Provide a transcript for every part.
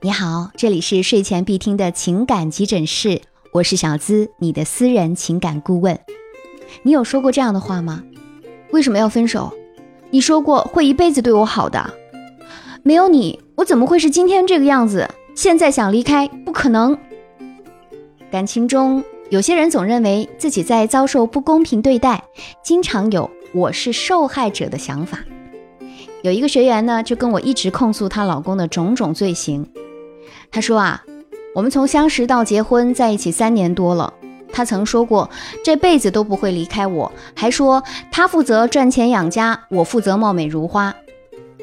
你好，这里是睡前必听的情感急诊室，我是小资，你的私人情感顾问。你有说过这样的话吗？为什么要分手？你说过会一辈子对我好的，没有你，我怎么会是今天这个样子？现在想离开，不可能。感情中，有些人总认为自己在遭受不公平对待，经常有我是受害者的想法。有一个学员呢，就跟我一直控诉她老公的种种罪行。她说啊，我们从相识到结婚在一起三年多了，他曾说过这辈子都不会离开我，还说他负责赚钱养家，我负责貌美如花。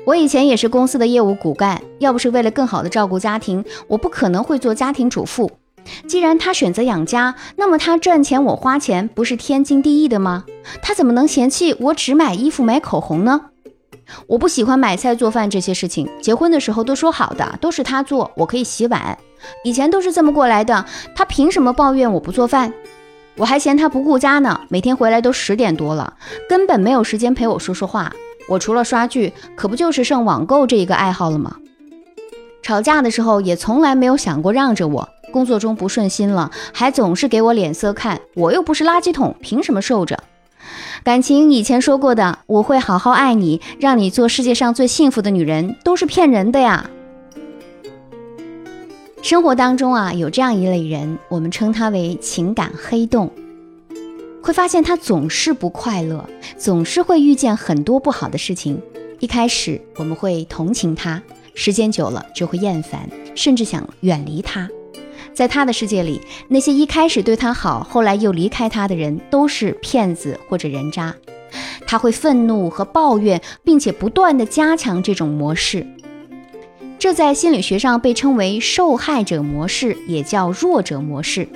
我以前也是公司的业务骨干，要不是为了更好的照顾家庭，我不可能会做家庭主妇。既然他选择养家，那么他赚钱我花钱，不是天经地义的吗？他怎么能嫌弃我只买衣服买口红呢？我不喜欢买菜做饭这些事情，结婚的时候都说好的，都是他做，我可以洗碗。以前都是这么过来的，他凭什么抱怨我不做饭？我还嫌他不顾家呢，每天回来都十点多了，根本没有时间陪我说说话。我除了刷剧，可不就是剩网购这一个爱好了吗？吵架的时候也从来没有想过让着我，工作中不顺心了，还总是给我脸色看，我又不是垃圾桶，凭什么受着？感情以前说过的，我会好好爱你，让你做世界上最幸福的女人，都是骗人的呀。生活当中啊，有这样一类人，我们称他为情感黑洞。会发现他总是不快乐，总是会遇见很多不好的事情。一开始我们会同情他，时间久了就会厌烦，甚至想远离他。在他的世界里，那些一开始对他好，后来又离开他的人，都是骗子或者人渣。他会愤怒和抱怨，并且不断的加强这种模式。这在心理学上被称为受害者模式，也叫弱者模式。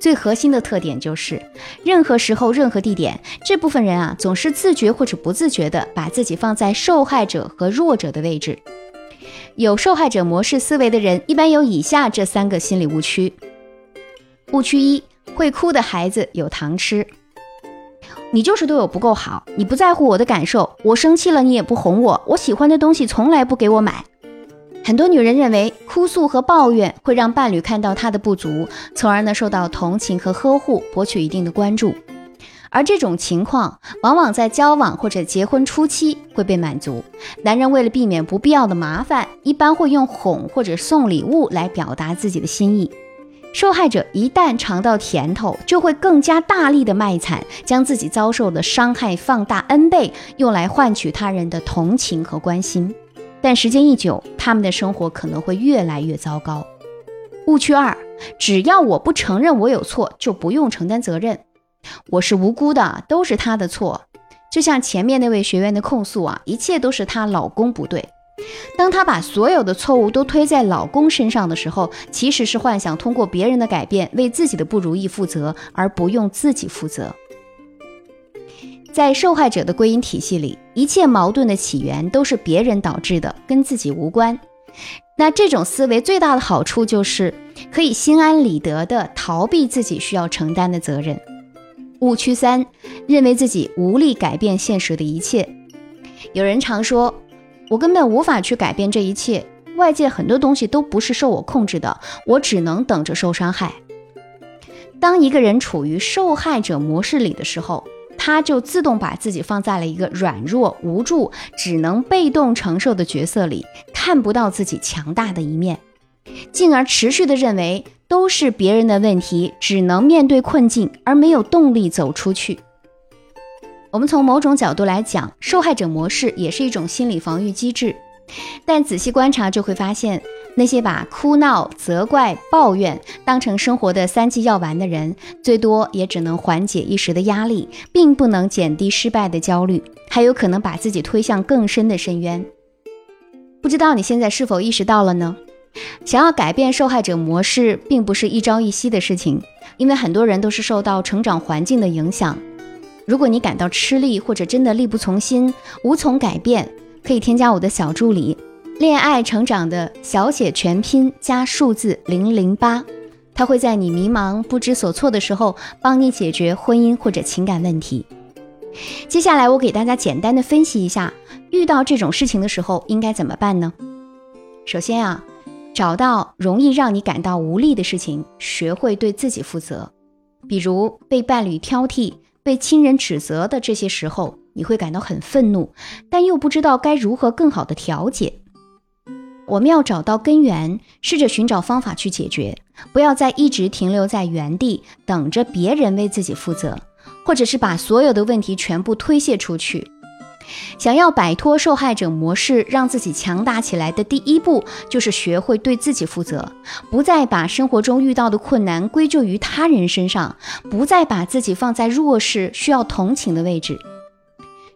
最核心的特点就是，任何时候、任何地点，这部分人啊，总是自觉或者不自觉的把自己放在受害者和弱者的位置。有受害者模式思维的人，一般有以下这三个心理误区。误区一：会哭的孩子有糖吃。你就是对我不够好，你不在乎我的感受，我生气了你也不哄我，我喜欢的东西从来不给我买。很多女人认为哭诉和抱怨会让伴侣看到她的不足，从而呢受到同情和呵护，博取一定的关注。而这种情况往往在交往或者结婚初期会被满足。男人为了避免不必要的麻烦，一般会用哄或者送礼物来表达自己的心意。受害者一旦尝到甜头，就会更加大力的卖惨，将自己遭受的伤害放大 n 倍，用来换取他人的同情和关心。但时间一久，他们的生活可能会越来越糟糕。误区二：只要我不承认我有错，就不用承担责任。我是无辜的，都是他的错。就像前面那位学员的控诉啊，一切都是她老公不对。当她把所有的错误都推在老公身上的时候，其实是幻想通过别人的改变为自己的不如意负责，而不用自己负责。在受害者的归因体系里，一切矛盾的起源都是别人导致的，跟自己无关。那这种思维最大的好处就是可以心安理得地逃避自己需要承担的责任。误区三，认为自己无力改变现实的一切。有人常说，我根本无法去改变这一切，外界很多东西都不是受我控制的，我只能等着受伤害。当一个人处于受害者模式里的时候，他就自动把自己放在了一个软弱、无助、只能被动承受的角色里，看不到自己强大的一面，进而持续的认为。都是别人的问题，只能面对困境，而没有动力走出去。我们从某种角度来讲，受害者模式也是一种心理防御机制。但仔细观察就会发现，那些把哭闹、责怪、抱怨当成生活的三剂药丸的人，最多也只能缓解一时的压力，并不能减低失败的焦虑，还有可能把自己推向更深的深渊。不知道你现在是否意识到了呢？想要改变受害者模式，并不是一朝一夕的事情，因为很多人都是受到成长环境的影响。如果你感到吃力，或者真的力不从心，无从改变，可以添加我的小助理“恋爱成长”的小写全拼加数字零零八，他会在你迷茫不知所措的时候，帮你解决婚姻或者情感问题。接下来，我给大家简单的分析一下，遇到这种事情的时候应该怎么办呢？首先啊。找到容易让你感到无力的事情，学会对自己负责。比如被伴侣挑剔、被亲人指责的这些时候，你会感到很愤怒，但又不知道该如何更好的调节。我们要找到根源，试着寻找方法去解决，不要再一直停留在原地，等着别人为自己负责，或者是把所有的问题全部推卸出去。想要摆脱受害者模式，让自己强大起来的第一步，就是学会对自己负责，不再把生活中遇到的困难归咎于他人身上，不再把自己放在弱势、需要同情的位置。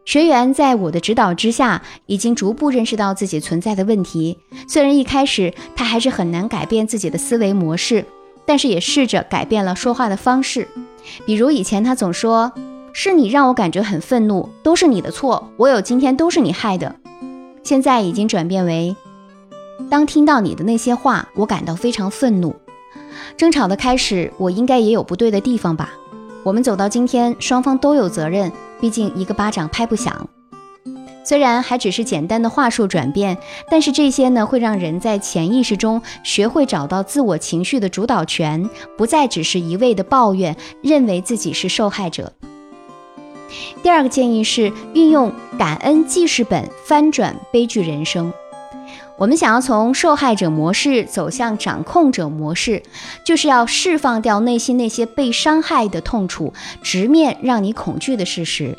学员在我的指导之下，已经逐步认识到自己存在的问题。虽然一开始他还是很难改变自己的思维模式，但是也试着改变了说话的方式。比如以前他总说。是你让我感觉很愤怒，都是你的错，我有今天都是你害的。现在已经转变为，当听到你的那些话，我感到非常愤怒。争吵的开始，我应该也有不对的地方吧？我们走到今天，双方都有责任，毕竟一个巴掌拍不响。虽然还只是简单的话术转变，但是这些呢，会让人在潜意识中学会找到自我情绪的主导权，不再只是一味的抱怨，认为自己是受害者。第二个建议是运用感恩记事本翻转悲剧人生。我们想要从受害者模式走向掌控者模式，就是要释放掉内心那些被伤害的痛楚，直面让你恐惧的事实。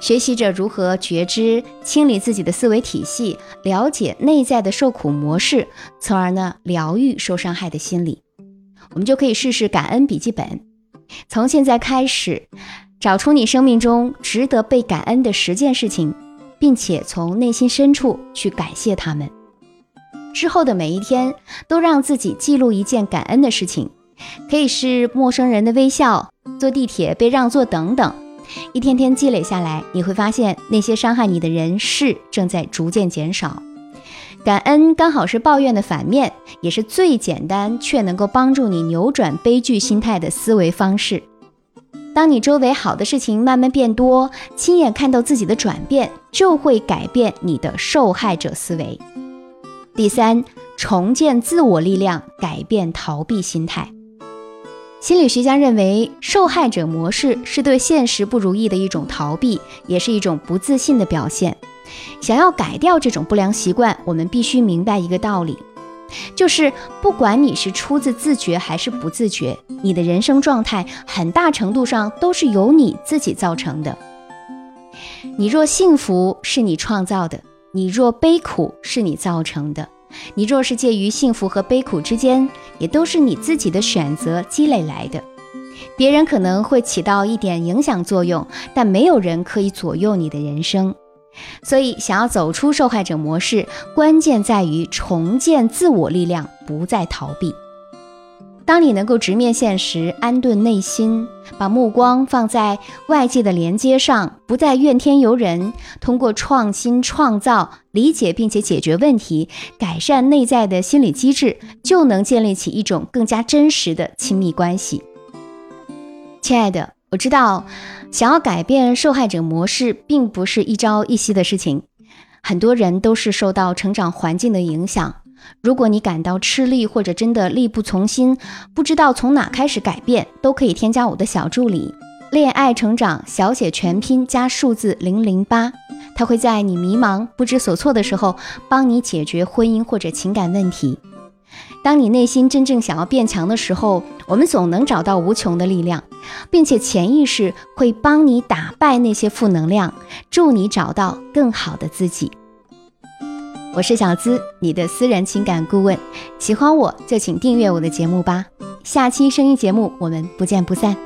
学习着如何觉知、清理自己的思维体系，了解内在的受苦模式，从而呢疗愈受伤害的心理。我们就可以试试感恩笔记本，从现在开始。找出你生命中值得被感恩的十件事情，并且从内心深处去感谢他们。之后的每一天，都让自己记录一件感恩的事情，可以是陌生人的微笑、坐地铁被让座等等。一天天积累下来，你会发现那些伤害你的人事正在逐渐减少。感恩刚好是抱怨的反面，也是最简单却能够帮助你扭转悲剧心态的思维方式。当你周围好的事情慢慢变多，亲眼看到自己的转变，就会改变你的受害者思维。第三，重建自我力量，改变逃避心态。心理学家认为，受害者模式是对现实不如意的一种逃避，也是一种不自信的表现。想要改掉这种不良习惯，我们必须明白一个道理。就是不管你是出自自觉还是不自觉，你的人生状态很大程度上都是由你自己造成的。你若幸福是你创造的，你若悲苦是你造成的。你若是介于幸福和悲苦之间，也都是你自己的选择积累来的。别人可能会起到一点影响作用，但没有人可以左右你的人生。所以，想要走出受害者模式，关键在于重建自我力量，不再逃避。当你能够直面现实，安顿内心，把目光放在外界的连接上，不再怨天尤人，通过创新创造、理解并且解决问题，改善内在的心理机制，就能建立起一种更加真实的亲密关系。亲爱的。我知道，想要改变受害者模式，并不是一朝一夕的事情。很多人都是受到成长环境的影响。如果你感到吃力，或者真的力不从心，不知道从哪开始改变，都可以添加我的小助理“恋爱成长”小写全拼加数字零零八，他会在你迷茫不知所措的时候，帮你解决婚姻或者情感问题。当你内心真正想要变强的时候，我们总能找到无穷的力量，并且潜意识会帮你打败那些负能量，助你找到更好的自己。我是小资，你的私人情感顾问。喜欢我就请订阅我的节目吧。下期声音节目我们不见不散。